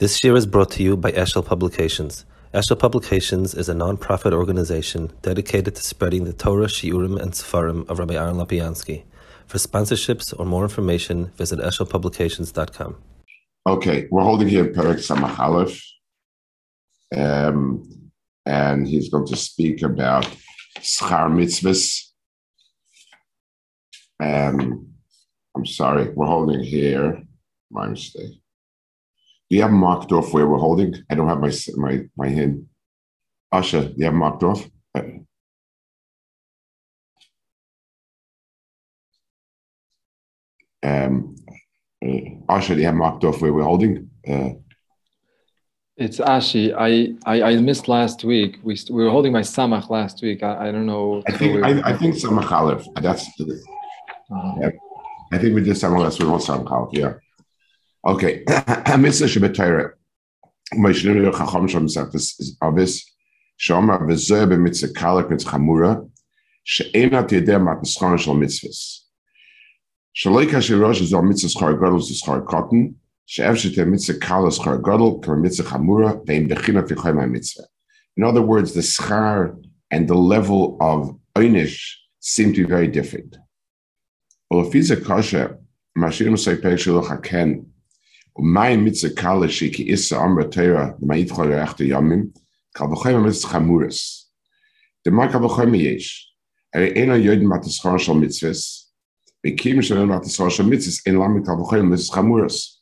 This year is brought to you by Eshel Publications. Eshel Publications is a non-profit organization dedicated to spreading the Torah, Shiurim, and Sefarim of Rabbi Aaron Lapiansky. For sponsorships or more information, visit eshelpublications.com. Okay, we're holding here Perek Samach Aleph, um, and he's going to speak about schar mitzvahs. Um, I'm sorry, we're holding here. My mistake. Do you have marked off where we're holding? I don't have my my my hand. Asha, do you have marked off? Um, uh, Asha, do you have marked off where we're holding? Uh, it's Ashi. I, I, I missed last week. We, we were holding my samach last week. I, I don't know. I think I, I think samach aleph. That's uh-huh. yeah. I think we did samach last week. Samach aleph. Yeah. Okay, Mitzvah Shabbat Moshe Rabbeinu Chacham Shalom Saktas is obvious. Shomar v'zeh b'mitzvah kalek mitzvah chamura she'enat yedeh matneschon shal mitzvahs. Shaloi kasher rosh is al mitzvah schar gadol to schar cotton she'ev shete mitzvah kala schar gadol kar mitzvah chamura ve'im bechina fichoy mitzvah. In other words, the schar and the level of einish seem to be very different. Kasher, Shiloh Haken my mitzvah kala amra teira yamim chamuris. The ma yesh. Er mitzvahs. Bekim shalom mitzvahs in lamit chamuris.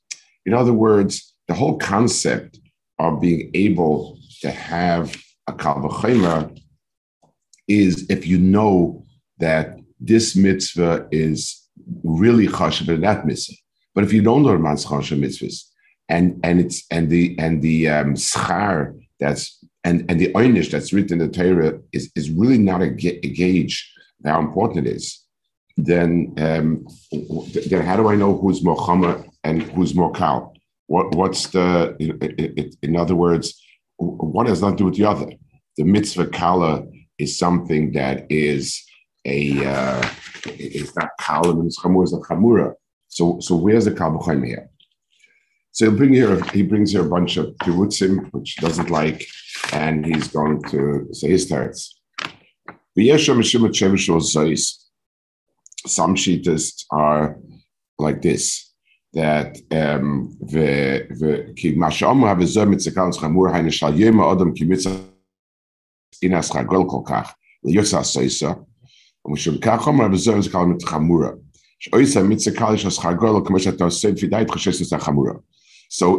In other words, the whole concept of being able to have a kalvachema is if you know that this mitzvah is really chashav and that mitzvah. But if you don't learn Matzchasha mitzvahs, and and it's and the and the um, schar that's and and the einish that's written in the Torah is is really not a, a gauge how important it is. Then um, then how do I know who's chama and who's more kal? What what's the in, other words, one has nothing to do with the other. The mitzvah kala is something that is a uh, is not kala and chamura is a chamura. So, so where's the Kalbuchaim here? So he'll bring here, he brings here a bunch of pirutzim, which doesn't like, and he's going to say his thoughts. Some sheetists are like this, that um, the the ki mashamu have zo mit zekans khamur hayne shal yema adam ki mit in as kach yotsa soisa und shul kach ham have zo zekal mit khamura so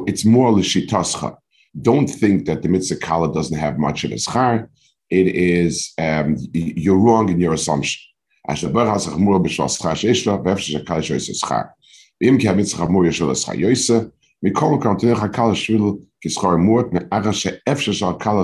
it's more l'shitascha. Don't think that the mitzvah doesn't have much of a schar. It is, um, you're wrong in your assumption. Asher has chamura b'shal schar sheishla, v'efsh shekal shoyse schar. V'im ki ha-mitzvah chamura yeshol schar yoyse, mikol kan tenech ha-kala shvil ki schar muot me'ara she'efsh shal kala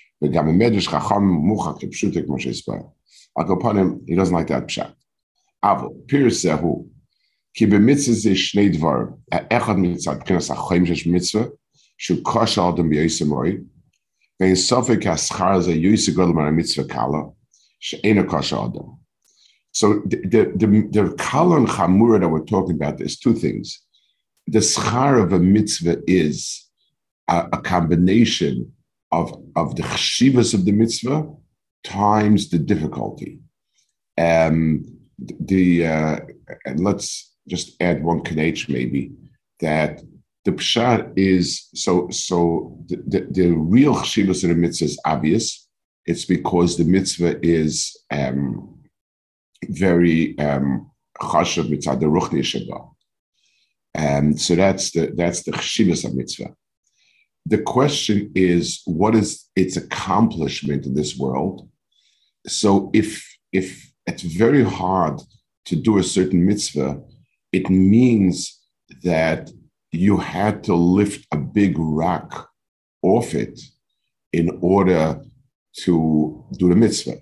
V'gam medrash chacham muchach kipshutek Moshe Yisrael. Like upon him, he doesn't like that pshat. Avo pirsehu ki b'mitzvah ze shnei dvar echad mitzad pkinas achoyim shesh mitzvah shu kosh al dem b'yosem roi ve'in sofek haschar ze yosem godel man mitzvah kala she'ena kosh al dem. So the the the, the kala and chamura that we're talking about is two things. The schar of a mitzvah is a, a combination of, of the chshivas of the mitzvah times the difficulty. Um, the uh, and let's just add one knach maybe that the pshat is so so the, the, the real chshivas of the mitzvah is obvious. It's because the mitzvah is um, very um, mitzvah the ruchni and so that's the that's the chshivas of mitzvah the question is what is its accomplishment in this world so if if it's very hard to do a certain mitzvah it means that you had to lift a big rock off it in order to do the mitzvah.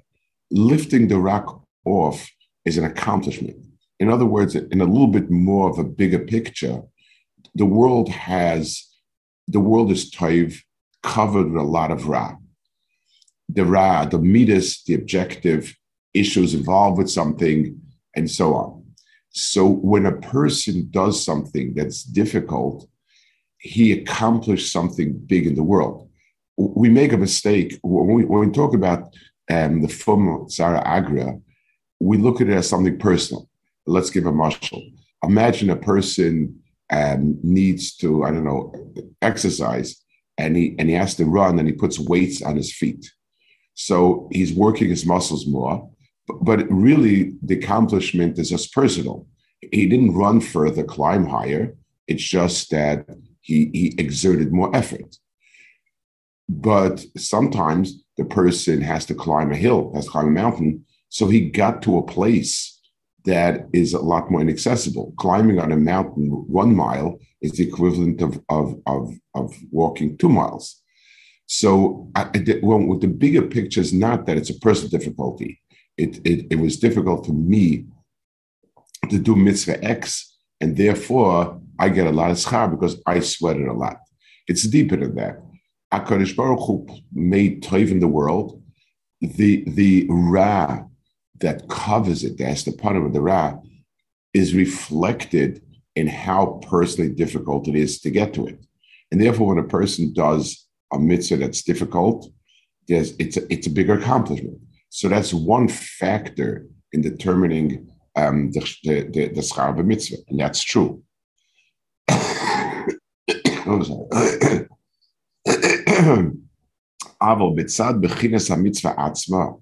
Lifting the rock off is an accomplishment. In other words, in a little bit more of a bigger picture, the world has the world is toiv covered with a lot of ra. The ra, the midas, the objective issues involved with something, and so on. So when a person does something that's difficult, he accomplished something big in the world. We make a mistake when we, when we talk about um, the Fum Zara Agra, we look at it as something personal. Let's give a marshal. Imagine a person um, needs to, I don't know, exercise and he, and he has to run and he puts weights on his feet. So he's working his muscles more, but, really the accomplishment is just personal. He didn't run further, climb higher. It's just that he, he exerted more effort. But sometimes the person has to climb a hill, has to climb a mountain. So he got to a place that is a lot more inaccessible. Climbing on a mountain one mile is the equivalent of, of, of, of walking two miles. So I, well, with the bigger picture is not that it's a personal difficulty. It, it, it was difficult for me to do mitzvah X, and therefore I get a lot of schar because I sweated a lot. It's deeper than that. HaKadosh Baruch Hu made Toiv in the world. The, the Ra that covers it, that's the part of the ra, is reflected in how personally difficult it is to get to it. And therefore, when a person does a mitzvah that's difficult, there's, it's, a, it's a bigger accomplishment. So that's one factor in determining um, the, the, the, the schar of a mitzvah, and that's true. Aval mitzad b'chines ha'mitzvah atzma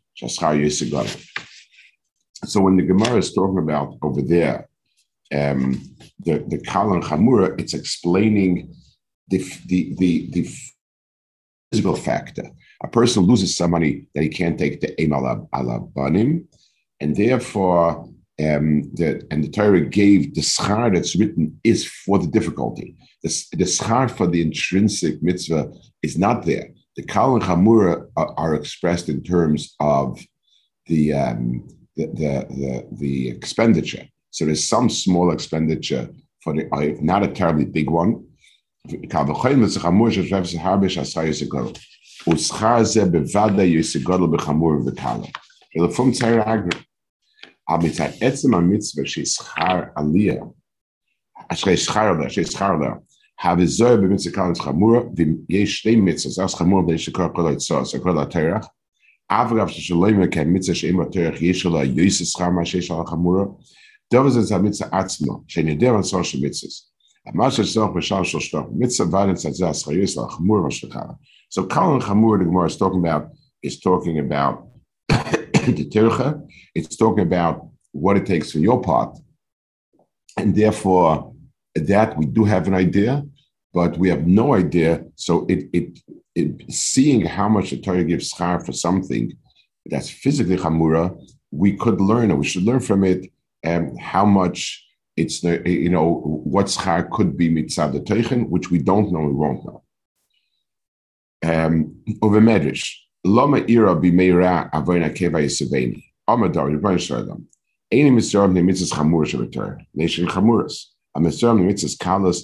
So when the Gemara is talking about over there, um, the the Kalan chamura, it's explaining the the the, the physical factor. A person loses some money that he can't take the aim ala, and therefore um, the, and the Torah gave the schar that's written is for the difficulty. The, the schar for the intrinsic mitzvah is not there the Kal and Chamura are expressed in terms of the, um, the, the, the, the, expenditure. So there's some small expenditure for the uh, not a terribly big one. Havizer b'mitzvah kalim chamura v'yesh shtei mitzvahs. As chamura b'yesh shekar kolay tzos akol ha-terach avrav sheshaloi mekeh mitzvah she'im ha-terach yesh ala yoysis chama shesh ala chamura. Dovaz ez ha-mitzvah atzmo she'en yodeh on tzor shemitzvahs amash ha-tzor b'shal shal shtach mitzvah vadetz atzeh as chayoyis ala chamura v'shekara So kalim chamura the Gemara is talking about is talking about the tercha it's talking about what it takes from your part. And therefore that we do have an idea but we have no idea. So it, it, it seeing how much the Torah gives schar for something that's physically chamura, we could learn, or we should learn from it, um, how much it's you know what schar could be mitzad the which we don't know, we won't know. Um, over medrash, lama ira b'meira avoyna keva yisaveni. Amadar Rebbeinu Shalom. Any mitzvah ne mitzvahs chamuras return. Nation chamuras. A mitzvah ne mitzvahs kalas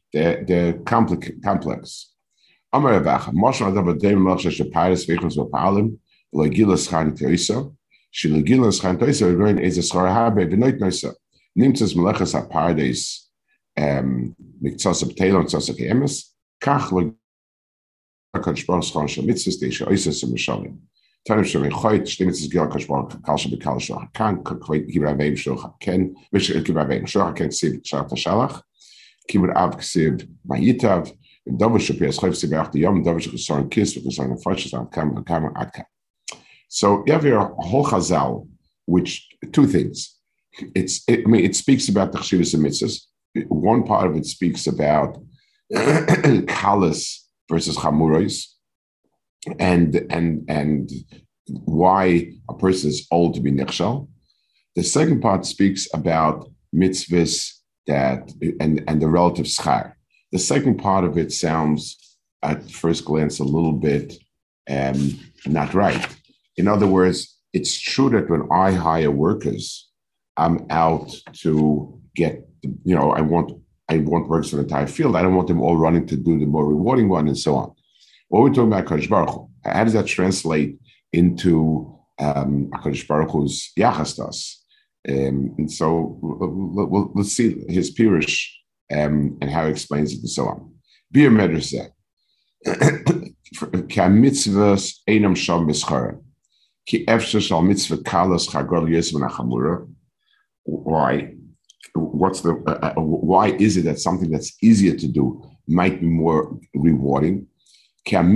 they're, they're complex. Amar Moshe Adav Adem Vechos Vapalim, Lagila Schan Toisa, Shilagila Schan Toisa, we're going is a Schar Habe, Noisa, Nimtzes Apardes, Emes, Kach Shal Mitzvahs Deisha. Tanim Shem Echoit, Shtem Mitzvahs Gil HaKadosh Baruch Kal Shem Bekal Veim Gibra Veim Ksiv Shalach Kibra Av and Ach Yom, Kis, Kam. So you have here a whole chazal, which, two things. It's, it, I mean, it speaks about the Chshivas and Mitzvahs. One part of it speaks about Kalas, versus chamurais, and and and why a person is old to be nechshal. The second part speaks about mitzvahs that and and the relative schar. The second part of it sounds, at first glance, a little bit um, not right. In other words, it's true that when I hire workers, I'm out to get, you know, I want I want workers for the entire field. I don't want them all running to do the more rewarding one and so on. What we're talking about Kadosh Baruch Hu, how does that translate into um, Kadosh Baruch Hu's yachastas? Um, and so we'll, see his pirush um, and how he explains it and so on. Bir b'schara. Ki. Why? what's the uh, uh, why is it that something that's easier to do might be more rewarding? Adam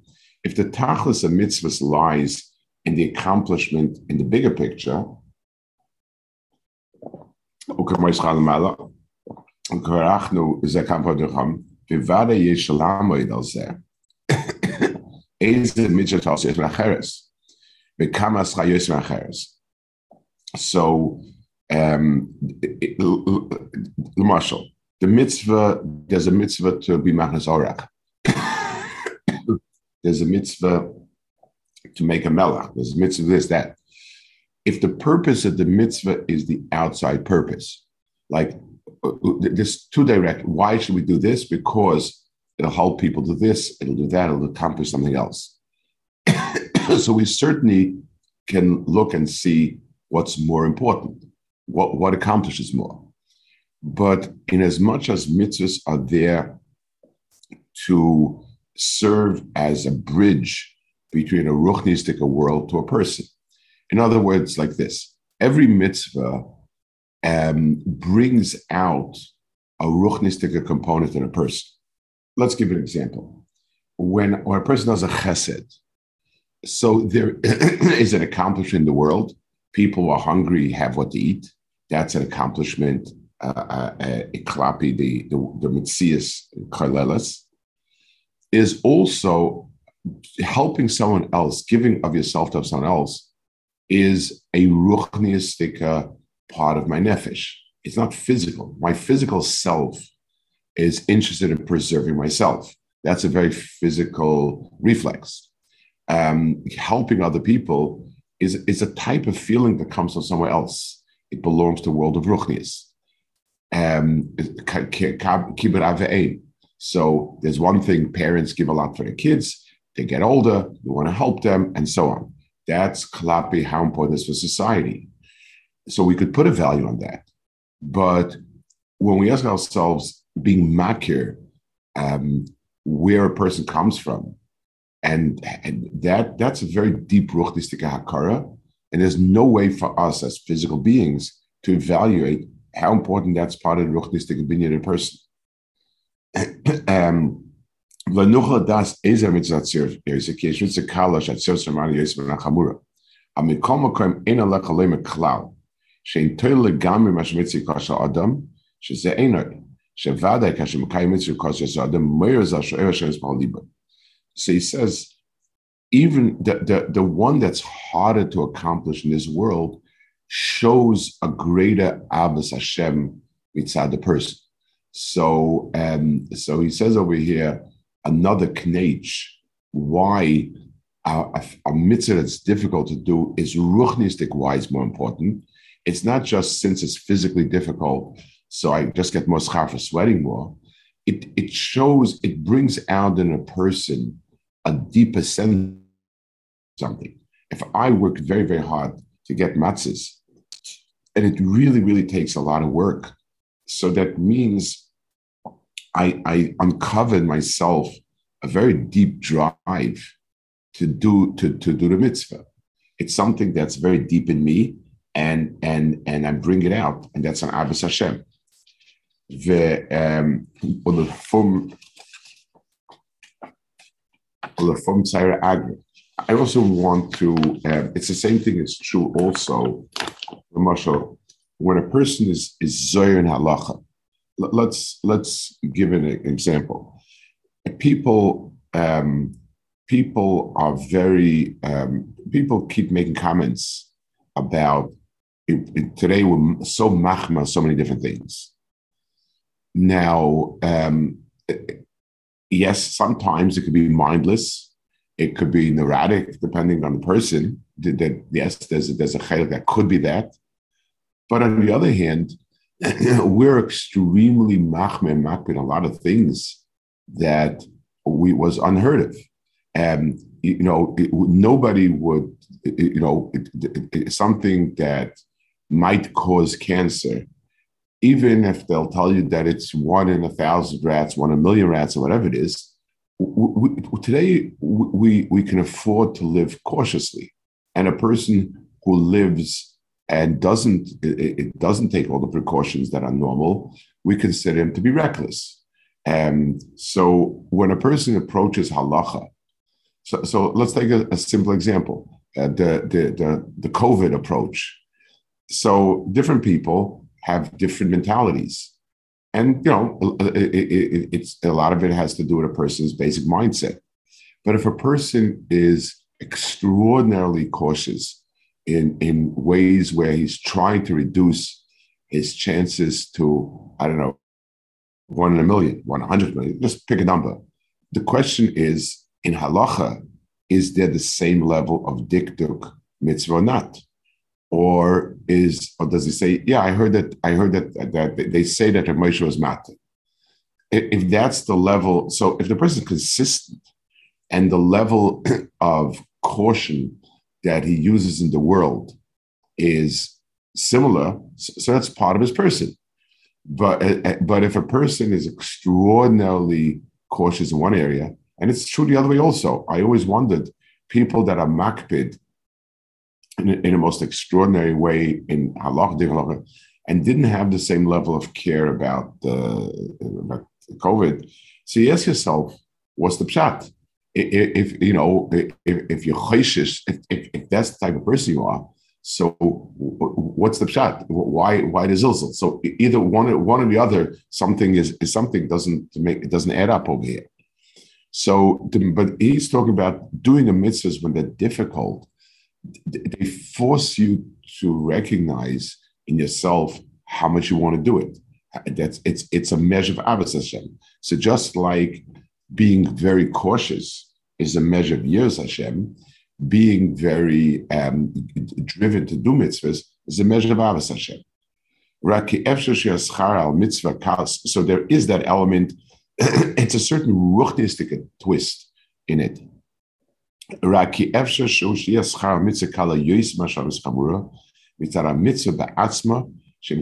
if the tachlis of mitzvahs lies in the accomplishment in the bigger picture, so um, the the mitzvah, there's a mitzvah to be machnas orach there's a mitzvah to make a melach. There's a mitzvah this, that. If the purpose of the mitzvah is the outside purpose, like uh, uh, this too direct, why should we do this? Because it'll help people do this, it'll do that, it'll accomplish something else. so we certainly can look and see what's more important, what, what accomplishes more. But in as much as mitzvahs are there to serve as a bridge between a ruchnistic world to a person. In other words, like this every mitzvah um, brings out a ruchnistic component in a person. Let's give an example. When, when a person does a chesed, so there is an accomplishment in the world. People who are hungry have what to eat. That's an accomplishment. Uh, uh, uh the, the, the Mitzias Karlelas, is also helping someone else, giving of yourself to someone else, is a ruchniistic part of my nefesh. It's not physical. My physical self is interested in preserving myself. That's a very physical reflex. Um, helping other people is, is a type of feeling that comes from somewhere else. It belongs to the world of Ruchnias. Um, so there's one thing parents give a lot for their kids. They get older, you want to help them, and so on. That's klapi, how important this for society. So we could put a value on that. But when we ask ourselves, being makir, um, where a person comes from, and, and that that's a very deep ruchnistika hakara, and there's no way for us as physical beings to evaluate how important that's part of the ruchnistic opinion in a person. um, Lenucha das ezer mitzvah tzir ki yeshvitz kalash at tzir samani yosef ben chamura. Amikol makom ein alech alei She shein toil legami mash mitzvah kasha adam שזה אינו שוודאי כאשר מקיים מצווה כושר זה אדם מאיר זה השוער שיש בעליבה. So he says, even the, the, the one that's harder to accomplish in this world shows a greater Ahavas Hashem inside the person. So, um, so he says over here, another knech, why a, a, a, mitzvah that's difficult to do is ruchnistic wise more important. It's not just since it's physically difficult, so I just get more schar for sweating more. It, it shows, it brings out in a person a deeper sense something. If I work very, very hard to get matzahs, and it really, really takes a lot of work. So that means I, I uncovered myself a very deep drive to do to, to do the mitzvah. It's something that's very deep in me, and and and I bring it out, and that's an Ahavas Hashem. The um, from from Agra. I also want to, uh, it's the same thing It's true also, Marshall, when a person is, is Zoyer in halacha, let's, let's give an example. People, um, people are very, um, people keep making comments about it, it, today we're so machma, so many different things. Now, um, yes, sometimes it could be mindless it could be neurotic, depending on the person. That yes, there's a, there's a chayil that could be that. But on the other hand, we're extremely machme and a lot of things that we was unheard of. And you know, it, nobody would, you know, it, something that might cause cancer, even if they'll tell you that it's one in a thousand rats, one in a million rats, or whatever it is we, today we, we can afford to live cautiously. And a person who lives and doesn't it, doesn't take all the precautions that are normal, we consider him to be reckless. And so when a person approaches halacha, so, so let's take a, a simple example, uh, the, the, the, the COVID approach. So different people have different mentalities. And you know, it, it, it's a lot of it has to do with a person's basic mindset. But if a person is extraordinarily cautious in in ways where he's trying to reduce his chances to, I don't know, one in a million, one hundred million, just pick a number. The question is, in halacha, is there the same level of dikduk mitzvah or not? or is or does he say, yeah, I heard that I heard that that they say that Moshe was matter. If that's the level, so if the person is consistent and the level of caution that he uses in the world is similar, so that's part of his person. But uh, uh, but if a person is extraordinarily cautious in one area, and it's true the other way also, I always wondered people that are makpid in a, in most extraordinary way in halacha, and didn't have the same level of care about the about COVID. So you ask yourself, what's the pshat? If, if you know, if, if you're choishish, if, if, if, that's the type of person you are, so what's the shot? Why why the zilzal? So either one one or the other, something is, is something doesn't make it doesn't add up over here. So, but he's talking about doing the mitzvahs when they're difficult they force you to recognize in yourself how much you want to do it. That's it's it's a measure of Hashem. So just like being very cautious is a measure of yiras Hashem. Being very um, driven to do mitzvahs is a measure of ahavas Hashem. So there is that element. it's a certain ruchnistic twist in it. Raki Mitzvah Kala Shem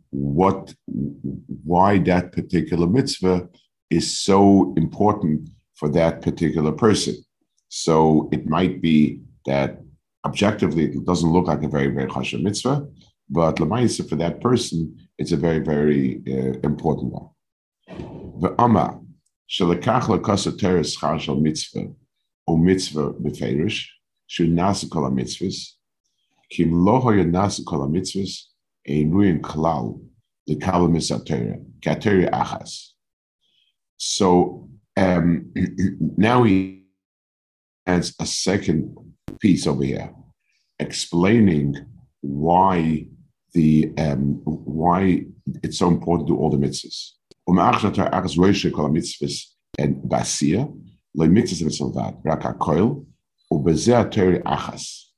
what why that particular mitzvah is so important for that particular person. So it might be that objectively it doesn't look like a very very chashav mitzvah, but lemaisa for that person it's a very very uh, important one. The amma shelekach lekasa teres chashal mitzvah o mitzvah beferish should nasa kol mitzvahs kim lo hoya nasa mitzvahs einuin klal the kalamis atera kateri achas. So um, now he adds a second piece over here, explaining why the um, why it's so important to all the mitzvahs. And basia, lo mitzvahs v'salvat, rak hakoil, ubezeh ateri achas.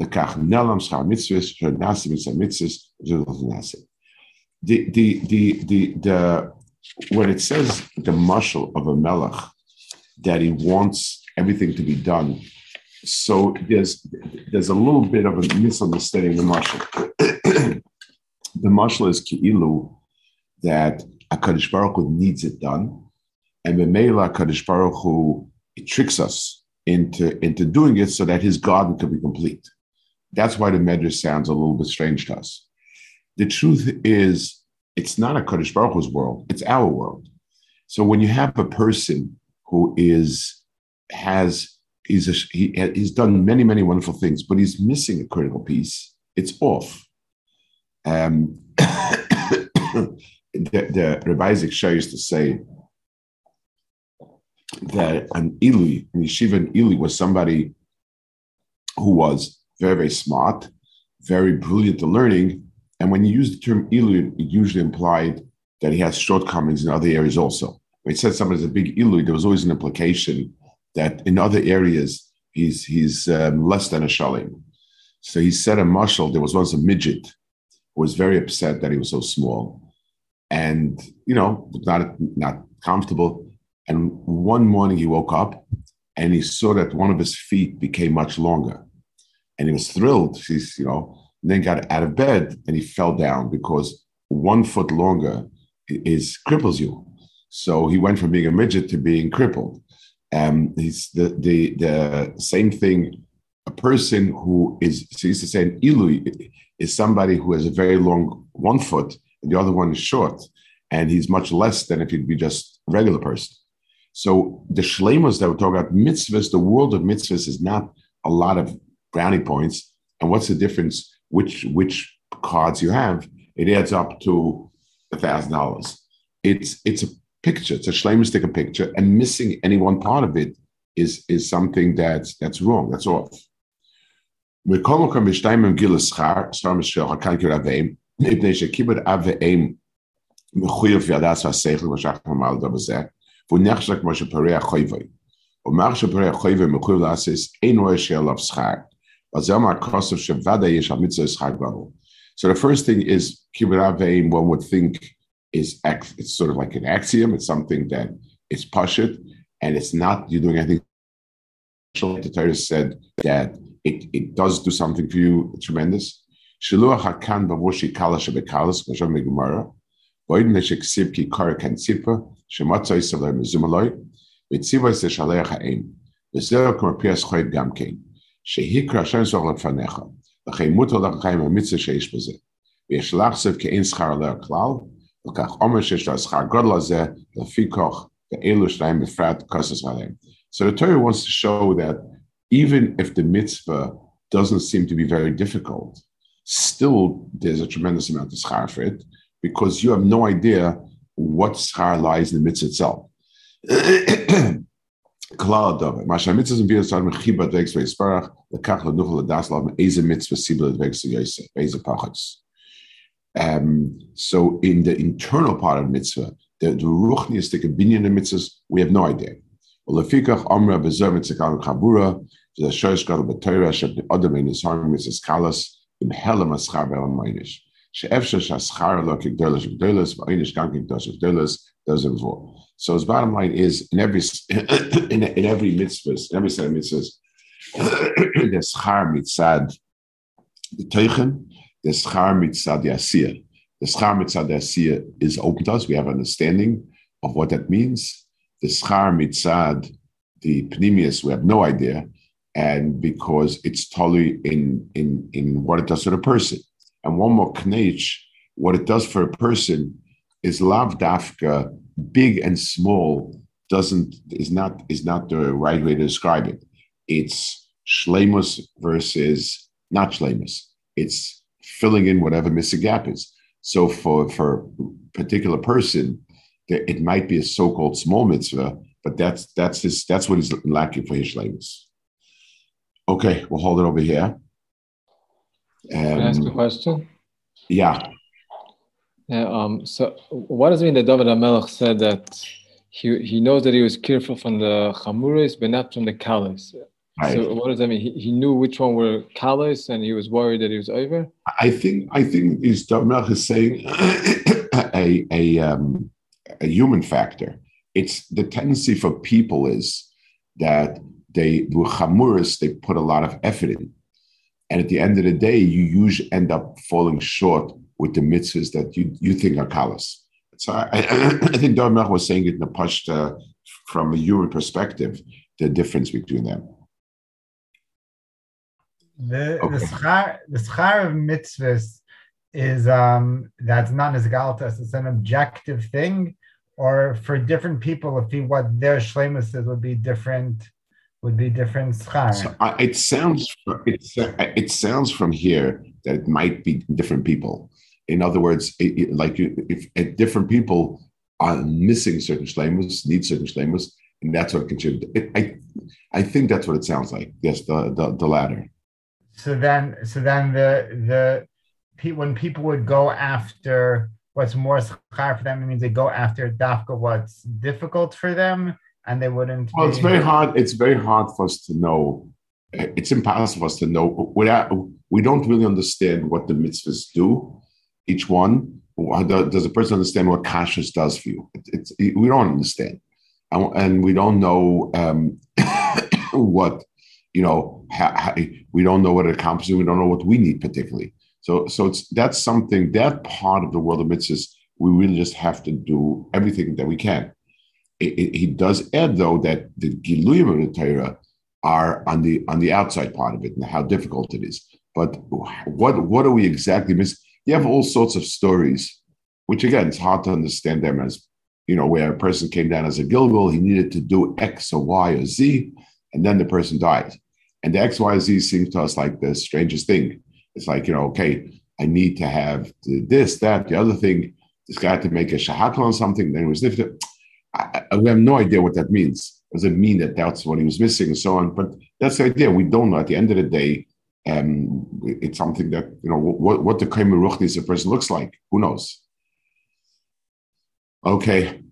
Lekach nelam schar mitzvahs, nasi mitzvahs, mitzvahs, the the the the the when it says the marshal of a melech that he wants everything to be done, so there's there's a little bit of a misunderstanding the marshal. the marshal is ki'ilu that Hakadosh Baruch Hu needs it done, and Memela Hakadosh Baruch Hu tricks us into into doing it so that his garden can be complete. That's why the medrash sounds a little bit strange to us. The truth is, it's not a Kadosh Baruch Hu's world, it's our world. So when you have a person who is, has, he's, a, he, he's done many, many wonderful things, but he's missing a critical piece, it's off. Um, the, the Rabbi Isaac Shah used to say that an Ili, an yeshiva Ili was somebody who was very, very smart, very brilliant in learning, and when you use the term Ilu, it usually implied that he has shortcomings in other areas also. When it said somebody's a big Ilu, there was always an implication that in other areas he's he's um, less than a shalim. So he said a marshal, there was once a midget who was very upset that he was so small. And, you know, not, not comfortable. And one morning he woke up and he saw that one of his feet became much longer. And he was thrilled. He's, you know, then got out of bed and he fell down because one foot longer is cripples you. So he went from being a midget to being crippled. Um, he's the, the the same thing. A person who is so used to say an ilu is somebody who has a very long one foot and the other one is short, and he's much less than if he'd be just a regular person. So the shlemas that we're talking about mitzvahs, the world of mitzvahs is not a lot of brownie points. And what's the difference which which cards you have, it adds up to a thousand dollars. It's it's a picture, it's a shlemistic picture, and missing any one part of it is is something that's that's wrong. That's off. וכל מקום בשתיים עם גיל השכר, שכר משל חלקן כרבעים, מפני שכיבוד אב ואם מחויב ידס והשכל, כמו שאנחנו אמרנו דבר זה, והוא נחשב כמו שפרע חויבוי. ומאחר שפרע חויבוי מחויב לעשות, אין רואה שעליו שכר. So the first thing is kibbutz one would think is it's sort of like an axiom. It's something that it's pashit, and it's not you're doing anything. The Torah said that it, it does do something for you tremendous. Shiluach hakan bavoshi kala shebekalas kasham megumara. Boyd nesheksib ki kara kan tzipa shematzai salar mezumaloi. Vitziva se shalech ha'im. V'zero kumar pias choyed gam kein. שהיקרא השם זוך לפניך, לכן מותר לך חיים המצווה שיש בזה. ויש לחשב כאין שכר עליה הכלל, וכך אומר שיש לה שכר גודל הזה, לפי כוח ואלו שניים בפרט כוסס עליהם. So the Torah wants to show that even if the mitzvah doesn't seem to be very difficult, still there's a tremendous amount of schar for it because you have no idea what schar lies in the mitzvah itself. כלל הדבר, מה שהמצווה זה מביא אותנו מחיבה דבקס ויספרח, לקח לנוכל לדעת לנו איזה מצווה סיבה לדבקס ויוסף, איזה פחץ. Um, so in the internal part of mitzvah, the, the ruchniistic binyan mitzvahs, we have no idea. ולפיכך אמרה בזר מצקל חבורה, זה השורש גדול בתורה, שבני אדם אין ישרים מיtzvahs קלס, עם הלם השכר והלם העניש. so his bottom line is in every in, in every mitzvah, in every set of mitzvahs, there's schar mitzad the teichen, there's schar mitzad yasir. The schar mitzad yasir is open to us. We have understanding of what that means. The schar mitzad the pneumius, we have no idea, and because it's totally in in in what it does to the person. And one more knech, what it does for a person is lav dafka, big and small, doesn't is not is not the right way to describe it. It's shlemus versus not shlemus. It's filling in whatever missing gap is. So for for a particular person, it might be a so-called small mitzvah, but that's that's his that's what he's lacking for his shlemus. Okay, we'll hold it over here. Can I ask a question? Yeah. Yeah. Um, so, what does it mean that David HaMelech said that he he knows that he was careful from the chamuris, but not from the kalis? Right. So, what does that mean? He, he knew which one were kalis, and he was worried that he was over. I think I think is David HaMelech is saying a a um, a human factor. It's the tendency for people is that they with chamuris they put a lot of effort in and at the end of the day, you usually end up falling short with the mitzvahs that you, you think are callous. So I, I, I think Dov was saying it in the Pashta from a human perspective, the difference between them. The okay. the schar the schar of mitzvahs is um that's not as galtas, it's an objective thing, or for different people, if he, what their shlemus is would be different would be different schar. So, uh, it sounds uh, it sounds from here that it might be different people. In other words, it, it, like if, if, different people are missing certain shlemus, need certain shlemus, and that's what contributes. I I think that's what it sounds like. Yes, the the, the latter. So then, so then the the when people would go after what's more schar for them, it means they go after dafka what's difficult for them and they wouldn't. Well, be... it's very hard. It's very hard for us to know. It's impossible for us to know. Without, we don't really understand what the mitzvahs do. Each one. Does a person understand what kashrus does for you? It's, it, we don't understand, and, and we don't know um, what you know. How, how, we don't know what it accomplishes. We don't know what we need particularly. So, so it's that's something that part of the world of mitzvahs. We really just have to do everything that we can it, he does add though that the giluyim of the Torah are on the on the outside part of it and how difficult it is. But what what are we exactly missing? You have all sorts of stories, which again it's hard to understand them as you know where a person came down as a gilgul, he needed to do X or Y or Z, and then the person died. And the X, Y, Z seems to us like the strangest thing. It's like, you know, okay, I need to have this, that, the other thing. This guy had to make a shahakal on something, then it was different. I, we have no idea what that means. Does it mean that that's what he was missing and so on? But that's the idea. We don't know. At the end of the day, um, it's something that you know what what the Kaimer Ruchnis a person looks like. Who knows? Okay,